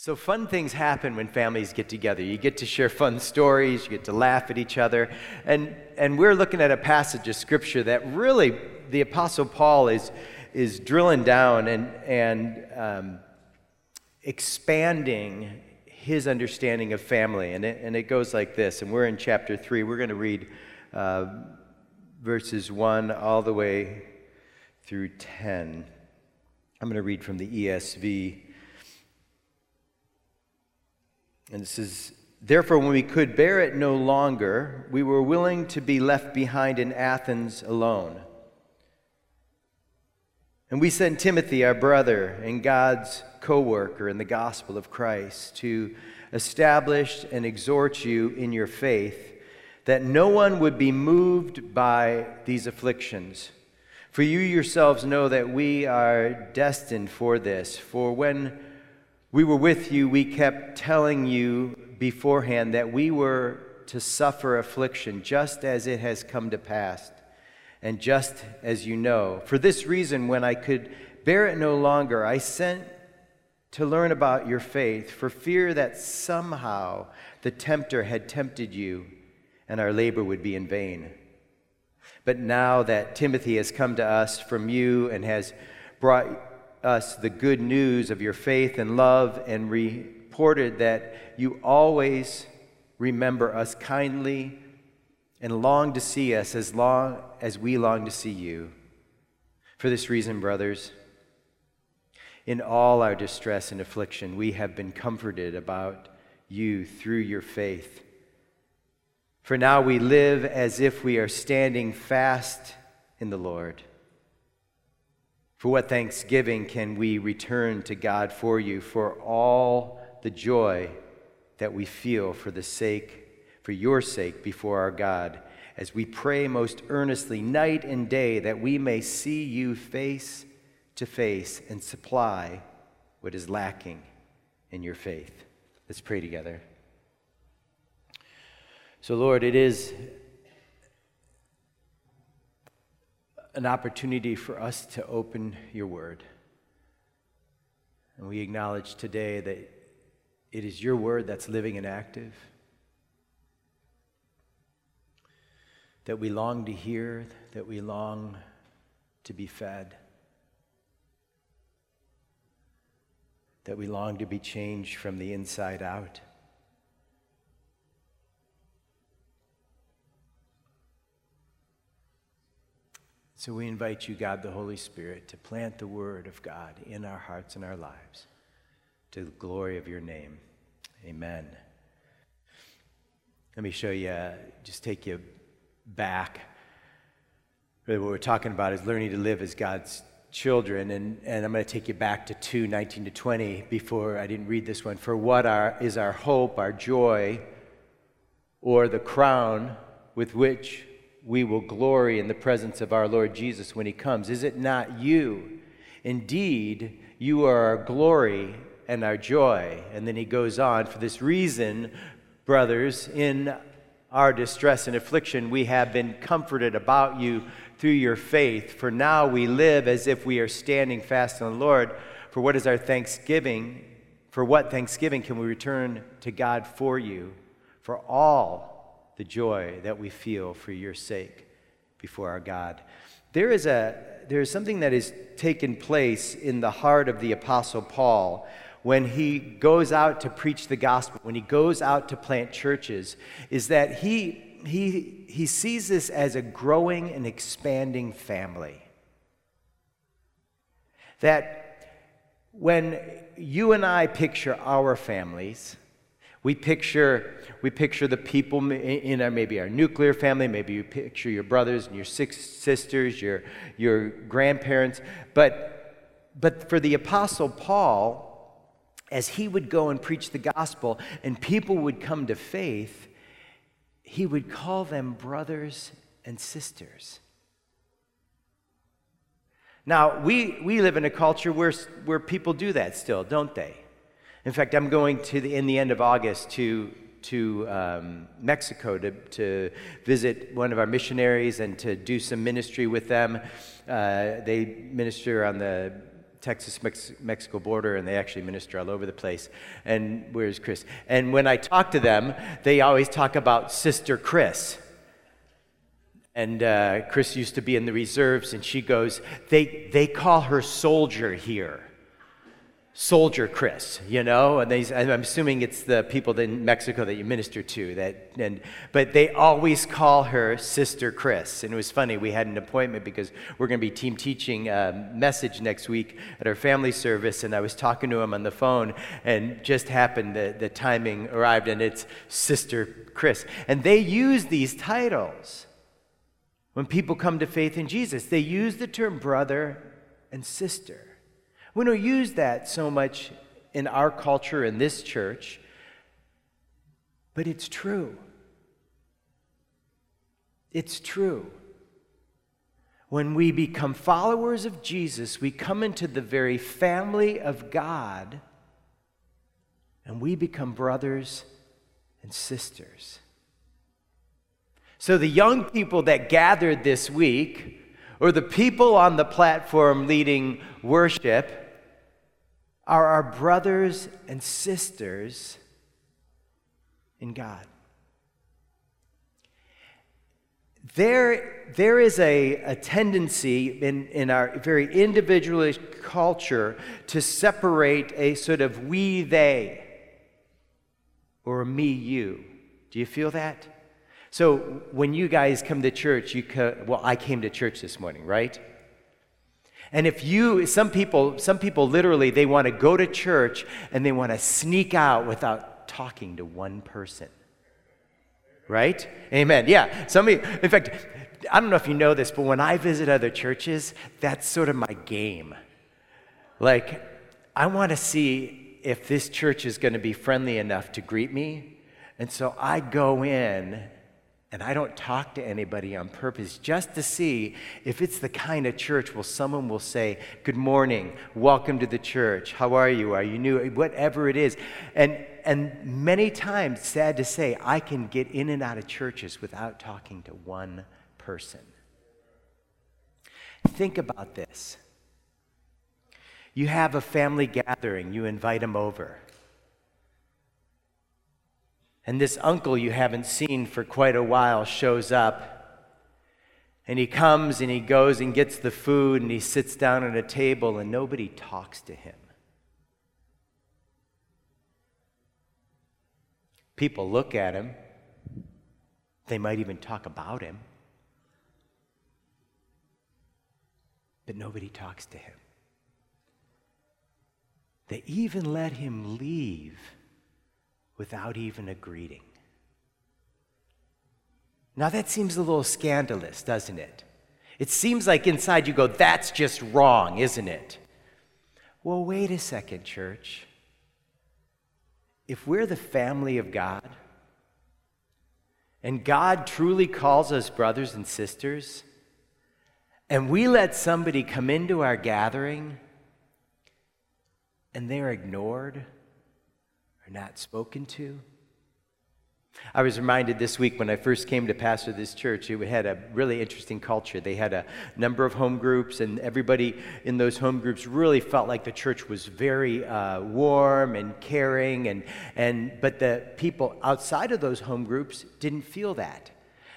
So, fun things happen when families get together. You get to share fun stories, you get to laugh at each other. And, and we're looking at a passage of scripture that really the Apostle Paul is, is drilling down and, and um, expanding his understanding of family. And it, and it goes like this. And we're in chapter 3. We're going to read uh, verses 1 all the way through 10. I'm going to read from the ESV. And it says, Therefore, when we could bear it no longer, we were willing to be left behind in Athens alone. And we sent Timothy, our brother and God's co worker in the gospel of Christ, to establish and exhort you in your faith, that no one would be moved by these afflictions. For you yourselves know that we are destined for this. For when we were with you, we kept telling you beforehand that we were to suffer affliction just as it has come to pass, and just as you know. For this reason, when I could bear it no longer, I sent to learn about your faith, for fear that somehow the tempter had tempted you and our labor would be in vain. But now that Timothy has come to us from you and has brought us the good news of your faith and love and reported that you always remember us kindly and long to see us as long as we long to see you. For this reason, brothers, in all our distress and affliction, we have been comforted about you through your faith. For now we live as if we are standing fast in the Lord. For what thanksgiving can we return to God for you for all the joy that we feel for the sake for your sake before our God as we pray most earnestly night and day that we may see you face to face and supply what is lacking in your faith. Let's pray together. So Lord, it is an opportunity for us to open your word. And we acknowledge today that it is your word that's living and active, that we long to hear, that we long to be fed, that we long to be changed from the inside out. So we invite you, God the Holy Spirit, to plant the word of God in our hearts and our lives to the glory of your name. Amen. Let me show you, uh, just take you back. Really, what we're talking about is learning to live as God's children. And, and I'm going to take you back to 2 19 to 20 before I didn't read this one. For what are, is our hope, our joy, or the crown with which we will glory in the presence of our Lord Jesus when he comes? Is it not you? Indeed, you are our glory and our joy. And then he goes on, for this reason, brothers, in our distress and affliction, we have been comforted about you through your faith. For now we live as if we are standing fast in the Lord. For what is our thanksgiving? For what thanksgiving can we return to God for you? For all the joy that we feel for your sake before our God. There is, a, there is something that has taken place in the heart of the Apostle Paul when he goes out to preach the gospel, when he goes out to plant churches, is that he, he, he sees this as a growing and expanding family. That when you and I picture our families, we picture, we picture the people in our, maybe our nuclear family, maybe you picture your brothers and your six sisters, your, your grandparents. But, but for the Apostle Paul, as he would go and preach the gospel and people would come to faith, he would call them brothers and sisters. Now, we, we live in a culture where, where people do that still, don't they? In fact, I'm going to the, in the end of August to, to um, Mexico to, to visit one of our missionaries and to do some ministry with them. Uh, they minister on the Texas Mexico border, and they actually minister all over the place. And where's Chris? And when I talk to them, they always talk about Sister Chris. And uh, Chris used to be in the reserves, and she goes, they, they call her soldier here soldier Chris, you know, and they, I'm assuming it's the people in Mexico that you minister to that, and, but they always call her Sister Chris. And it was funny, we had an appointment because we're going to be team teaching a message next week at our family service, and I was talking to him on the phone, and just happened the, the timing arrived, and it's Sister Chris. And they use these titles when people come to faith in Jesus. They use the term brother and sister. We don't use that so much in our culture, in this church, but it's true. It's true. When we become followers of Jesus, we come into the very family of God and we become brothers and sisters. So, the young people that gathered this week, or the people on the platform leading worship, are our brothers and sisters in God. There, there is a, a tendency in, in our very individualist culture to separate a sort of we they or me you. Do you feel that? So when you guys come to church, you co- well, I came to church this morning, right? And if you, some people, some people literally, they want to go to church and they want to sneak out without talking to one person. Right? Amen. Yeah. Some in fact, I don't know if you know this, but when I visit other churches, that's sort of my game. Like, I want to see if this church is going to be friendly enough to greet me. And so I go in and I don't talk to anybody on purpose just to see if it's the kind of church where someone will say, Good morning, welcome to the church, how are you? Are you new? Whatever it is. And, and many times, sad to say, I can get in and out of churches without talking to one person. Think about this. You have a family gathering, you invite them over. And this uncle you haven't seen for quite a while shows up. And he comes and he goes and gets the food and he sits down at a table and nobody talks to him. People look at him. They might even talk about him. But nobody talks to him. They even let him leave without even a greeting. Now, that seems a little scandalous, doesn't it? It seems like inside you go, that's just wrong, isn't it? Well, wait a second, church. If we're the family of God, and God truly calls us brothers and sisters, and we let somebody come into our gathering and they're ignored, not spoken to. I was reminded this week when I first came to pastor this church, it had a really interesting culture. They had a number of home groups, and everybody in those home groups really felt like the church was very uh, warm and caring, and, and, but the people outside of those home groups didn't feel that.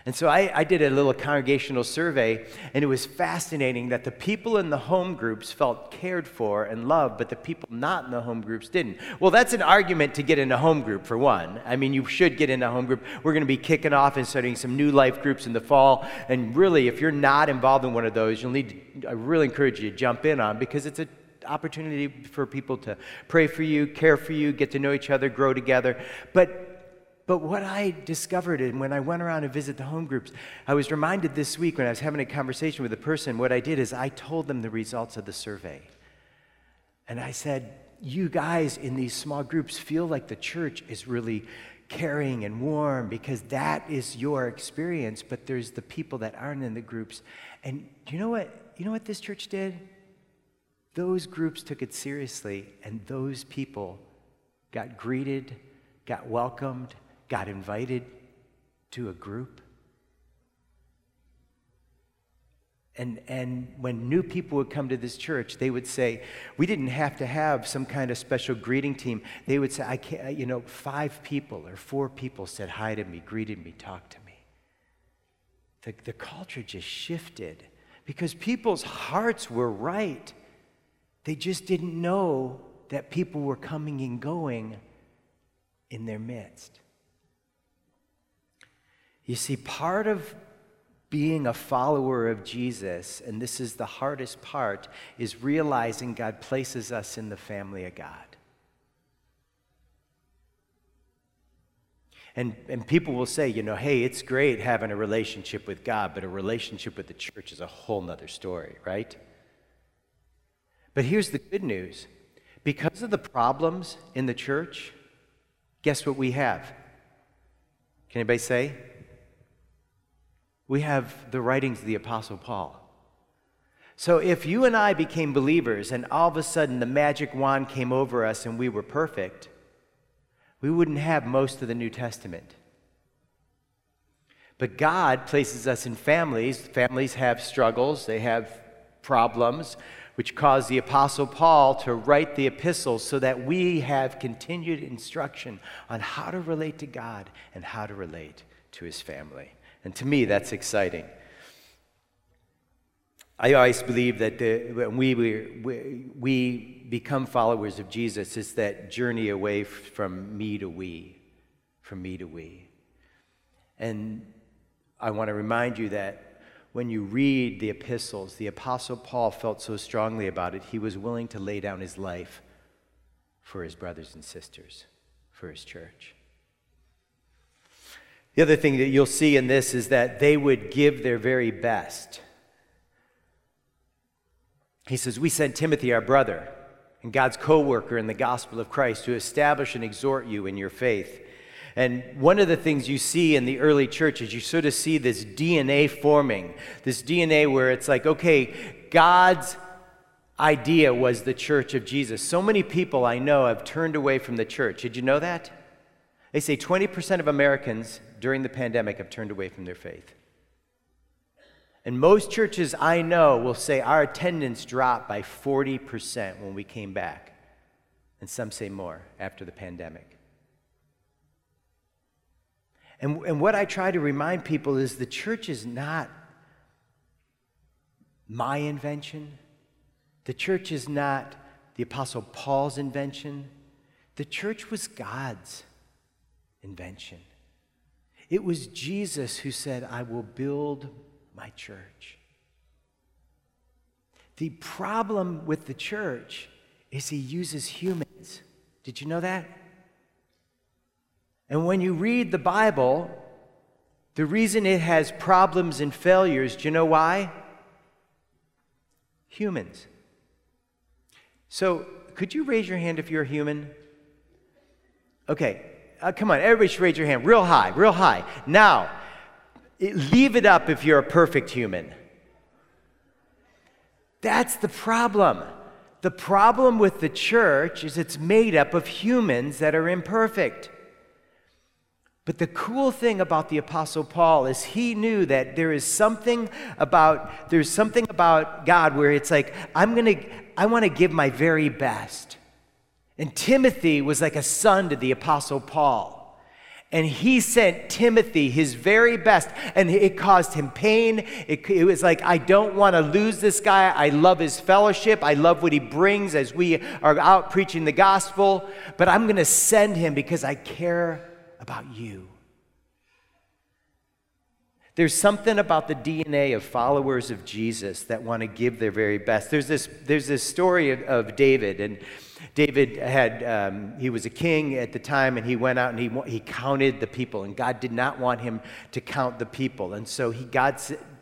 And so I, I, did a little congregational survey, and it was fascinating that the people in the home groups felt cared for and loved, but the people not in the home groups didn't. Well, that's an argument to get in a home group, for one. I mean, you should get in a home group. We're going to be kicking off and starting some new life groups in the fall. And really, if you're not involved in one of those, you'll need to, I really encourage you to jump in on because it's an opportunity for people to pray for you, care for you, get to know each other, grow together. But but what I discovered, and when I went around and visited the home groups, I was reminded this week when I was having a conversation with a person, what I did is I told them the results of the survey. And I said, You guys in these small groups feel like the church is really caring and warm because that is your experience, but there's the people that aren't in the groups. And you know what? You know what this church did? Those groups took it seriously, and those people got greeted, got welcomed, got invited to a group? And, and when new people would come to this church, they would say, we didn't have to have some kind of special greeting team. They would say, I can't, you know, five people or four people said hi to me, greeted me, talked to me. The, the culture just shifted because people's hearts were right. They just didn't know that people were coming and going in their midst. You see, part of being a follower of Jesus, and this is the hardest part, is realizing God places us in the family of God. And, and people will say, you know, hey, it's great having a relationship with God, but a relationship with the church is a whole nother story, right? But here's the good news because of the problems in the church, guess what we have? Can anybody say? We have the writings of the Apostle Paul. So if you and I became believers and all of a sudden the magic wand came over us and we were perfect, we wouldn't have most of the New Testament. But God places us in families. Families have struggles, they have problems, which caused the Apostle Paul to write the epistles so that we have continued instruction on how to relate to God and how to relate to his family. And to me, that's exciting. I always believe that the, when we, we, we become followers of Jesus, it's that journey away from me to we, from me to we. And I want to remind you that when you read the epistles, the Apostle Paul felt so strongly about it, he was willing to lay down his life for his brothers and sisters, for his church. The other thing that you'll see in this is that they would give their very best. He says, We sent Timothy, our brother, and God's co worker in the gospel of Christ, to establish and exhort you in your faith. And one of the things you see in the early church is you sort of see this DNA forming, this DNA where it's like, okay, God's idea was the church of Jesus. So many people I know have turned away from the church. Did you know that? They say 20% of Americans during the pandemic have turned away from their faith. And most churches I know will say our attendance dropped by 40% when we came back. And some say more after the pandemic. And, and what I try to remind people is the church is not my invention. The church is not the Apostle Paul's invention. The church was God's invention. It was Jesus who said, I will build my church. The problem with the church is he uses humans. Did you know that? And when you read the Bible, the reason it has problems and failures, do you know why? Humans. So, could you raise your hand if you're a human? Okay, uh, come on, everybody should raise your hand real high, real high. Now, leave it up if you're a perfect human. That's the problem. The problem with the church is it's made up of humans that are imperfect. But the cool thing about the apostle Paul is he knew that there is something about there's something about God where it's like I'm going to I want to give my very best. And Timothy was like a son to the Apostle Paul. And he sent Timothy his very best, and it caused him pain. It, it was like, I don't want to lose this guy. I love his fellowship. I love what he brings as we are out preaching the gospel. But I'm going to send him because I care about you. There's something about the DNA of followers of Jesus that want to give their very best. There's this, there's this story of, of David, and David had, um, he was a king at the time, and he went out and he, he counted the people, and God did not want him to count the people. And so he, God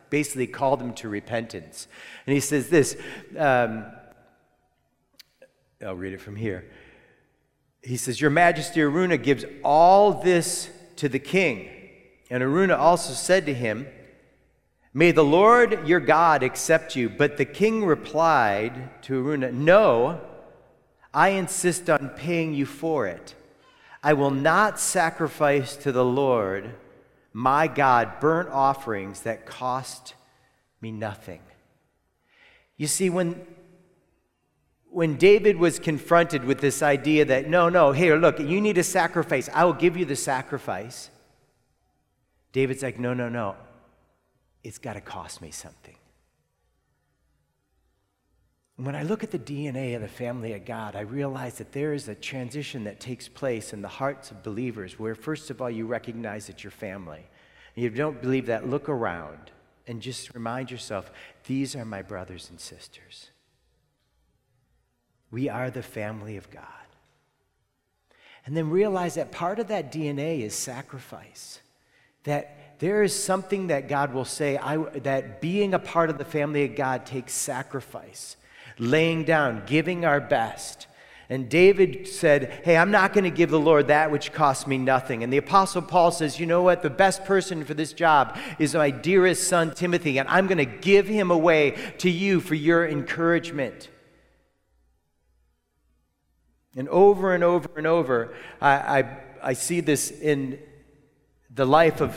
basically called him to repentance. And he says this um, I'll read it from here. He says, Your Majesty Araunah gives all this to the king. And Araunah also said to him, May the Lord your God accept you. But the king replied to Araunah, No, I insist on paying you for it. I will not sacrifice to the Lord my God burnt offerings that cost me nothing. You see, when, when David was confronted with this idea that, no, no, here, look, you need a sacrifice, I will give you the sacrifice, David's like, no, no, no, it's got to cost me something. When I look at the DNA of the family of God, I realize that there is a transition that takes place in the hearts of believers where, first of all, you recognize that you're family. And you don't believe that, look around and just remind yourself these are my brothers and sisters. We are the family of God. And then realize that part of that DNA is sacrifice. That there is something that God will say I, that being a part of the family of God takes sacrifice, laying down, giving our best. And David said, Hey, I'm not going to give the Lord that which costs me nothing. And the Apostle Paul says, You know what? The best person for this job is my dearest son, Timothy, and I'm going to give him away to you for your encouragement. And over and over and over, I, I, I see this in the life of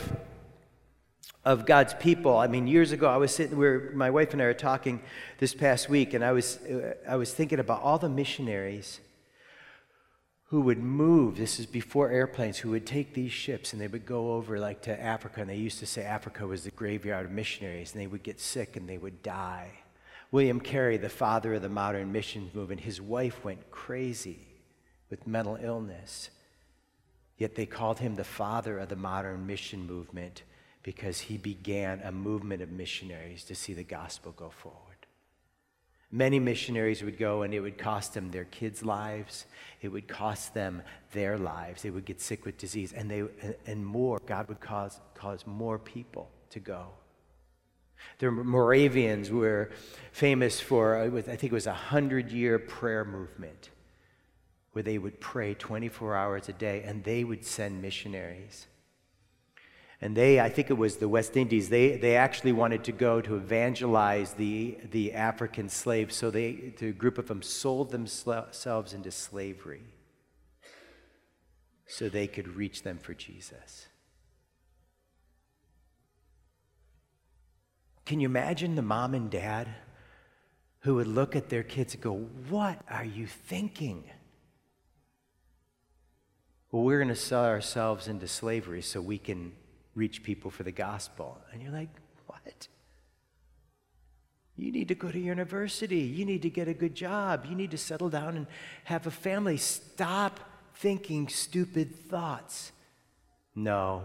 of God's people. I mean, years ago, I was sitting where my wife and I were talking this past week, and I was, I was thinking about all the missionaries who would move. This is before airplanes, who would take these ships and they would go over like to Africa. And they used to say Africa was the graveyard of missionaries, and they would get sick and they would die. William Carey, the father of the modern missions movement, his wife went crazy with mental illness. Yet they called him the father of the modern mission movement because he began a movement of missionaries to see the gospel go forward. Many missionaries would go and it would cost them their kids' lives. It would cost them their lives. They would get sick with disease and, they, and more. God would cause, cause more people to go. The Moravians were famous for, uh, I think it was a hundred year prayer movement where they would pray 24 hours a day and they would send missionaries. And they, I think it was the West Indies, they, they actually wanted to go to evangelize the, the African slaves. So they, the group of them sold themselves into slavery so they could reach them for Jesus. Can you imagine the mom and dad who would look at their kids and go, What are you thinking? Well, we're going to sell ourselves into slavery so we can reach people for the gospel. And you're like, what? You need to go to university. You need to get a good job. You need to settle down and have a family. Stop thinking stupid thoughts. No,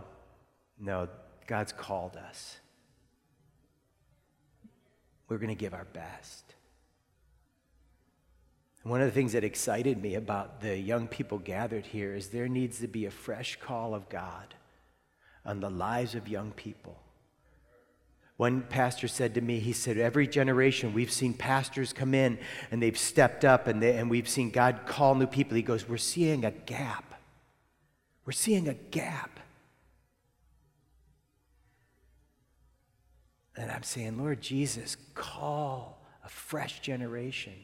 no, God's called us. We're going to give our best. And One of the things that excited me about the young people gathered here is there needs to be a fresh call of God on the lives of young people. One pastor said to me, he said, Every generation we've seen pastors come in and they've stepped up and, they, and we've seen God call new people. He goes, We're seeing a gap. We're seeing a gap. And I'm saying, Lord Jesus, call a fresh generation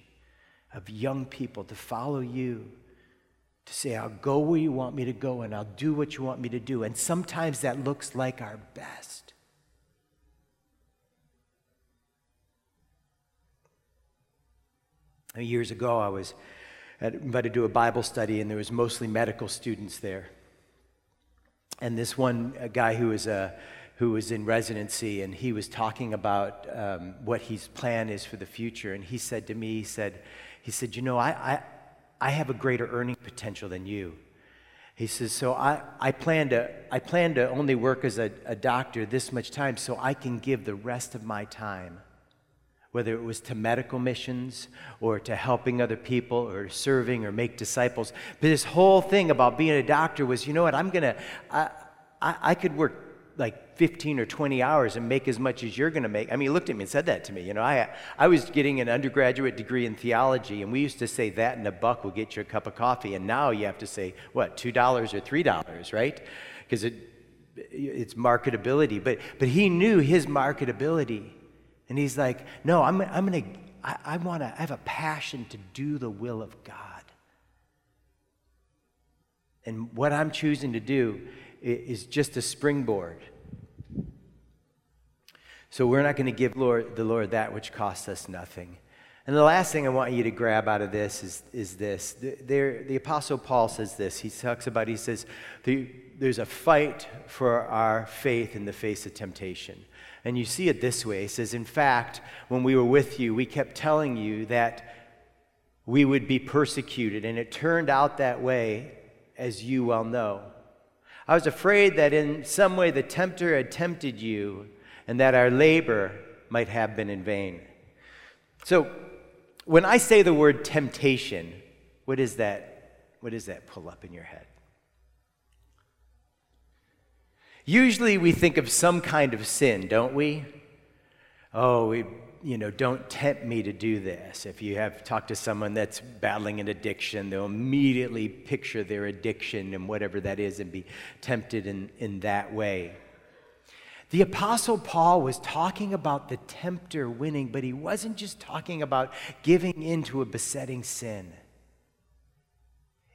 of young people to follow you to say, I'll go where you want me to go and I'll do what you want me to do. And sometimes that looks like our best. Years ago, I was invited to do a Bible study, and there was mostly medical students there. And this one guy who was a who was in residency, and he was talking about um, what his plan is for the future. And he said to me, he said, he said, you know, I, I, I have a greater earning potential than you. He says, so I, I, plan, to, I plan to only work as a, a doctor this much time so I can give the rest of my time, whether it was to medical missions or to helping other people or serving or make disciples. But this whole thing about being a doctor was, you know what, I'm going to, I, I could work like 15 or 20 hours and make as much as you're going to make. I mean, he looked at me and said that to me. You know, I, I was getting an undergraduate degree in theology, and we used to say that and a buck will get you a cup of coffee. And now you have to say, what, $2 or $3, right? Because it, it's marketability. But, but he knew his marketability. And he's like, no, I'm, I'm going to, I, I want to, I have a passion to do the will of God. And what I'm choosing to do is just a springboard. So we're not going to give Lord, the Lord that which costs us nothing. And the last thing I want you to grab out of this is, is this. The, there, the Apostle Paul says this. He talks about, he says, the, there's a fight for our faith in the face of temptation. And you see it this way. He says, In fact, when we were with you, we kept telling you that we would be persecuted. And it turned out that way, as you well know. I was afraid that in some way the tempter had tempted you and that our labor might have been in vain. So, when I say the word temptation, what is that? What does that pull up in your head? Usually we think of some kind of sin, don't we? Oh, we, you know, don't tempt me to do this. If you have talked to someone that's battling an addiction, they'll immediately picture their addiction and whatever that is and be tempted in, in that way. The Apostle Paul was talking about the tempter winning, but he wasn't just talking about giving in to a besetting sin.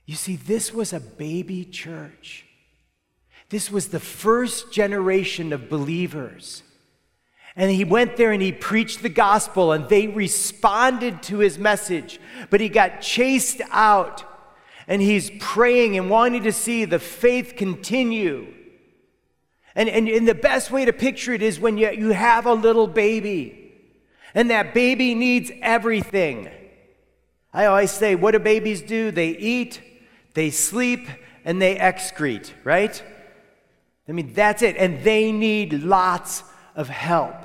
You see, this was a baby church. This was the first generation of believers. And he went there and he preached the gospel, and they responded to his message. But he got chased out, and he's praying and wanting to see the faith continue. And, and, and the best way to picture it is when you, you have a little baby, and that baby needs everything. I always say, what do babies do? They eat, they sleep, and they excrete, right? I mean, that's it. And they need lots of help.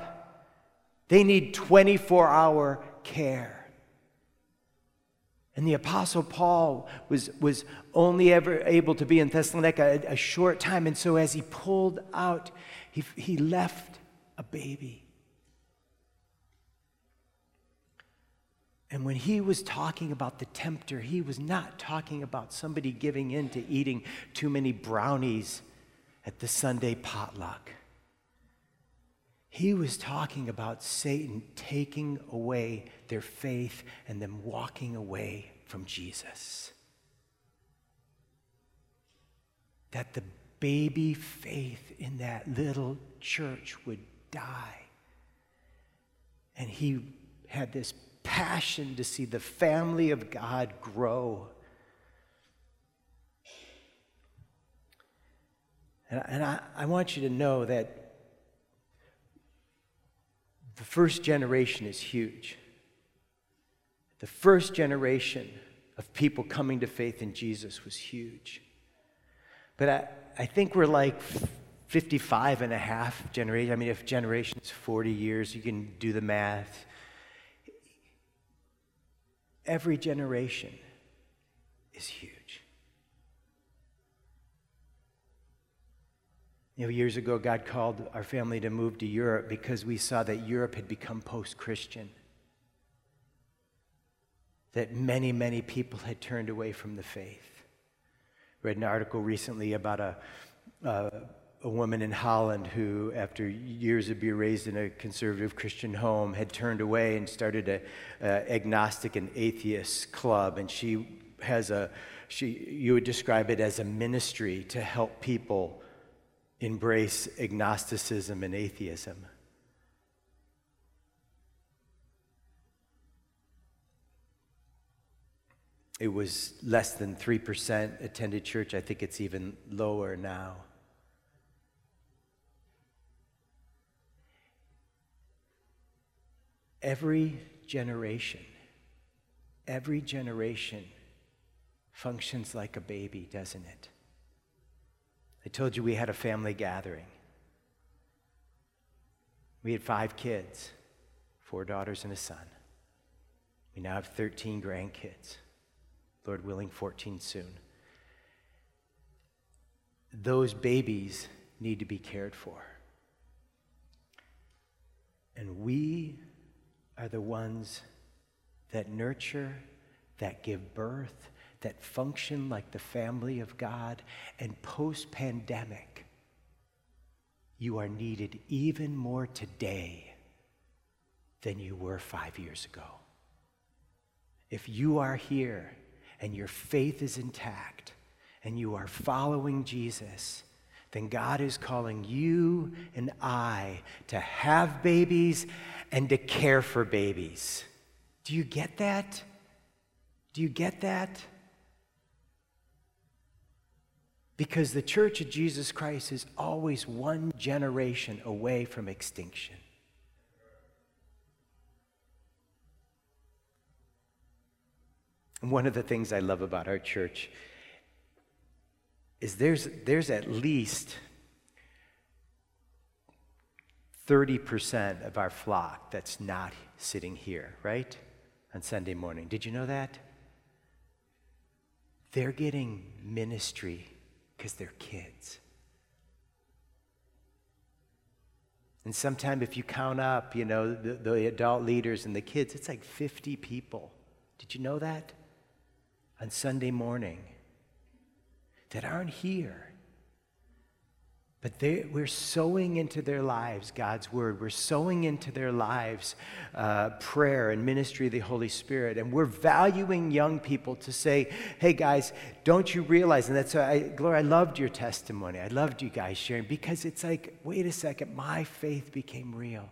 They need 24 hour care. And the Apostle Paul was, was only ever able to be in Thessalonica a, a short time. And so as he pulled out, he, he left a baby. And when he was talking about the tempter, he was not talking about somebody giving in to eating too many brownies at the Sunday potluck. He was talking about Satan taking away their faith and them walking away from Jesus. That the baby faith in that little church would die. And he had this passion to see the family of God grow. And, I, I want you to know that the first generation is huge. The first generation of people coming to faith in Jesus was huge. But I, I think we're like 55 and a half generation. I mean, if generation is 40 years, you can do the math. Every generation is huge. You know, years ago, God called our family to move to Europe because we saw that Europe had become post Christian. That many, many people had turned away from the faith. Read an article recently about a, a woman in Holland who, after years of being raised in a conservative Christian home, had turned away and started a, a agnostic and atheist club. And she has a, she, you would describe it as a ministry to help people embrace agnosticism and atheism. It was less than 3% attended church. I think it's even lower now. Every generation, every generation functions like a baby, doesn't it? I told you we had a family gathering. We had five kids, four daughters and a son. We now have 13 grandkids. Lord willing, 14 soon. Those babies need to be cared for. And we are the ones that nurture, that give birth, that function like the family of God. And post pandemic, you are needed even more today than you were five years ago. If you are here and your faith is intact and you are following Jesus, then God is calling you and I to have babies and to care for babies. Do you get that? Do you get that? Because the Church of Jesus Christ is always one generation away from extinction. And one of the things I love about our church is there's, there's at least 30% of our flock that's not sitting here, right? On Sunday morning. Did you know that? They're getting ministry because they're kids. And sometimes, if you count up, you know, the, the, adult leaders and the kids, it's like 50 people. Did you know that? On Sunday morning that aren't here. But they, we're sowing into their lives God's word. We're sowing into their lives uh, prayer and ministry of the Holy Spirit. And we're valuing young people to say, hey guys, don't you realize? And that's why, Gloria, I loved your testimony. I loved you guys sharing because it's like, wait a second, my faith became real.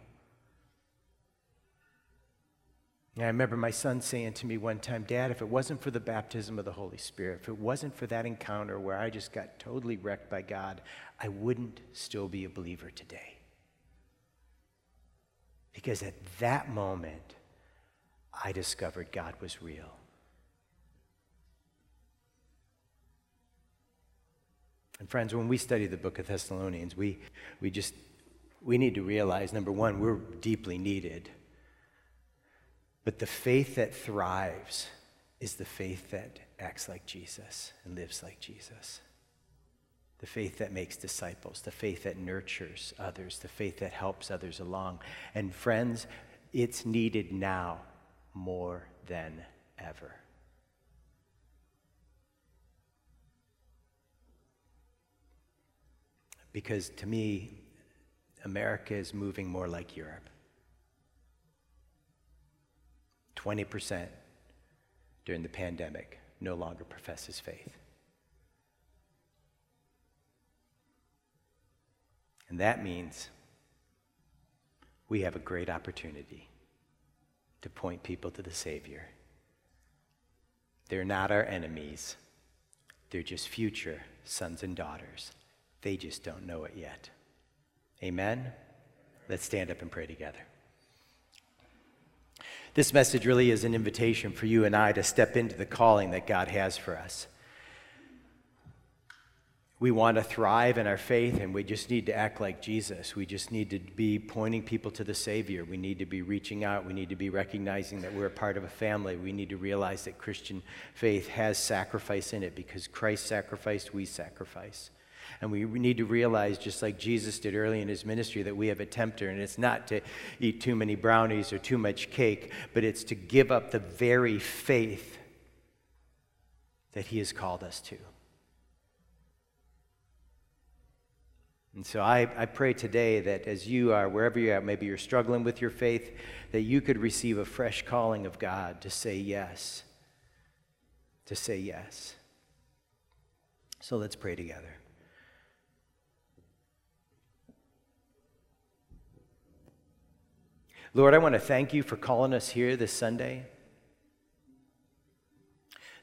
And I remember my son saying to me one time, Dad, if it wasn't for the baptism of the Holy Spirit, if it wasn't for that encounter where I just got totally wrecked by God, I wouldn't still be a believer today. Because at that moment, I discovered God was real. And friends, when we study the book of Thessalonians, we, we just we need to realize number one, we're deeply needed but the faith that thrives is the faith that acts like Jesus and lives like Jesus. The faith that makes disciples, the faith that nurtures others, the faith that helps others along. And friends, it's needed now more than ever. Because to me, America is moving more like Europe. 20% during the pandemic no longer professes faith. And that means we have a great opportunity to point people to the Savior. They're not our enemies, they're just future sons and daughters. They just don't know it yet. Amen? Let's stand up and pray together. This message really is an invitation for you and I to step into the calling that God has for us. We want to thrive in our faith, and we just need to act like Jesus. We just need to be pointing people to the Savior. We need to be reaching out. We need to be recognizing that we're a part of a family. We need to realize that Christian faith has sacrifice in it because Christ sacrificed, we sacrifice. And we need to realize, just like Jesus did early in his ministry, that we have a tempter, and it's not to eat too many brownies or too much cake, but it's to give up the very faith that he has called us to. And so I, I pray today that as you are, wherever you're at, maybe you're struggling with your faith, that you could receive a fresh calling of God to say yes. To say yes. So let's pray together. Lord, I want to thank you for calling us here this Sunday.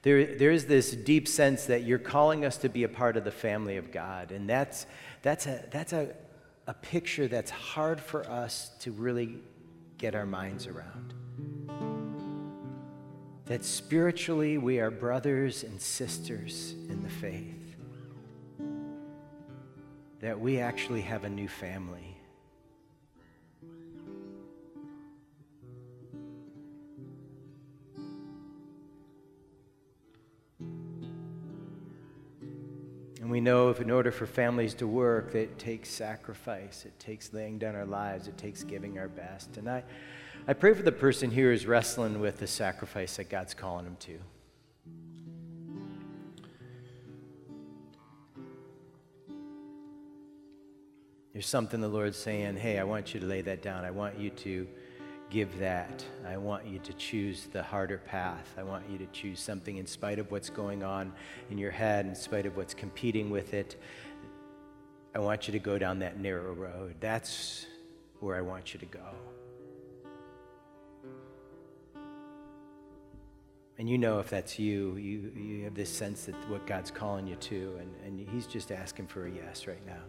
There, there is this deep sense that you're calling us to be a part of the family of God. And that's, that's, a, that's a, a picture that's hard for us to really get our minds around. That spiritually we are brothers and sisters in the faith. That we actually have a new family. And we know if in order for families to work, that it takes sacrifice, it takes laying down our lives, it takes giving our best. And I, I pray for the person here who's wrestling with the sacrifice that God's calling them to. There's something the Lord's saying, hey, I want you to lay that down. I want you to give that. I want you to choose the harder path. I want you to choose something in spite of what's going on in your head, in spite of what's competing with it. I want you to go down that narrow road. That's where I want you to go. and you know if that's you, you, you have this sense that what God's calling you to, and, and He's just asking for a yes right now.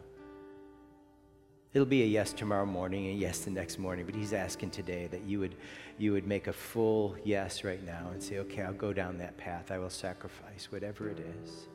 It'll be a yes tomorrow morning, and yes the next morning, but He's asking today that you would, you would make a full yes right now and say, okay, I'll go down that path. I will sacrifice whatever it is.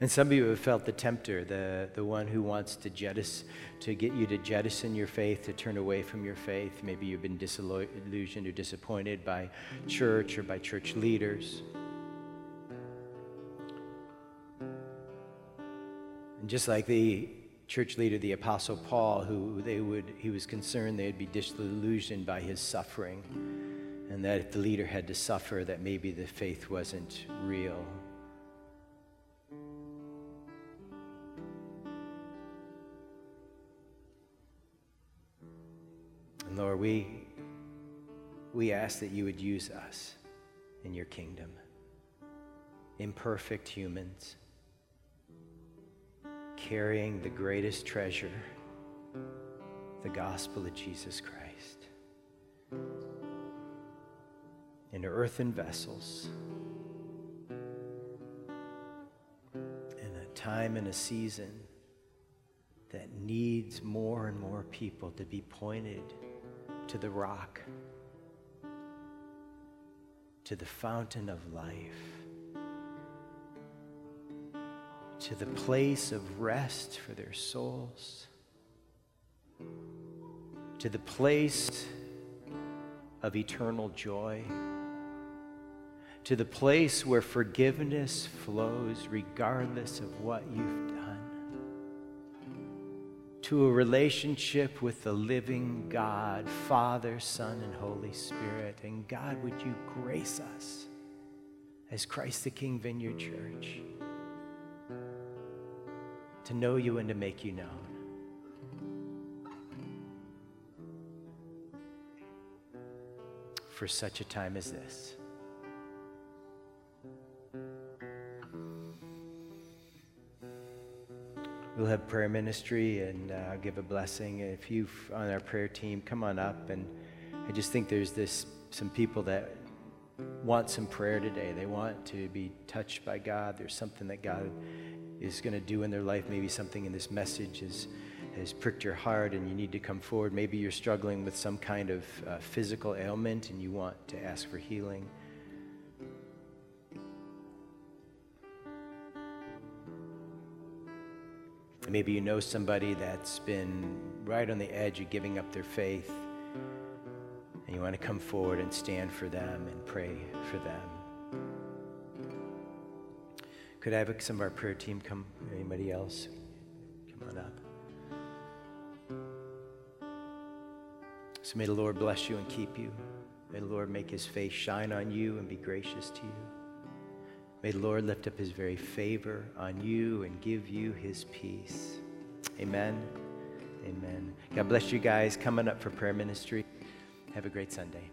And some of you have felt the tempter, the, the one who wants to jettison, to get you to jettison your faith, to turn away from your faith. Maybe you've been disillusioned or disappointed by church or by church leaders. And just like the church leader, the Apostle Paul, who they would, he was concerned they'd be disillusioned by his suffering, and that if the leader had to suffer, that maybe the faith wasn't real. And Lord, we, we ask that you would use us in your kingdom, imperfect humans, carrying the greatest treasure, the gospel of Jesus Christ, in earthen vessels. In a time and a season that needs more and more people to be pointed to the rock, to the fountain of life, to the place of rest for their souls, to the place of eternal joy, to the place where forgiveness flows regardless of what you've done to a relationship with the living God, Father, Son, and Holy Spirit. And God, would you grace us as Christ the King Vineyard Church to know you and to make you known? For such a time as this. We'll have prayer ministry and uh, give a blessing. If you on our prayer team, come on up. And I just think there's this some people that want some prayer today. They want to be touched by God. There's something that God is going to do in their life. Maybe something in this message has has pricked your heart, and you need to come forward. Maybe you're struggling with some kind of uh, physical ailment, and you want to ask for healing. Maybe you know somebody that's been right on the edge of giving up their faith, and you want to come forward and stand for them and pray for them. Could I have some of our prayer team come? Anybody else? Come on up. So may the Lord bless you and keep you. May the Lord make his face shine on you and be gracious to you. May the Lord lift up his very favor on you and give you his peace. Amen. Amen. God bless you guys coming up for prayer ministry. Have a great Sunday.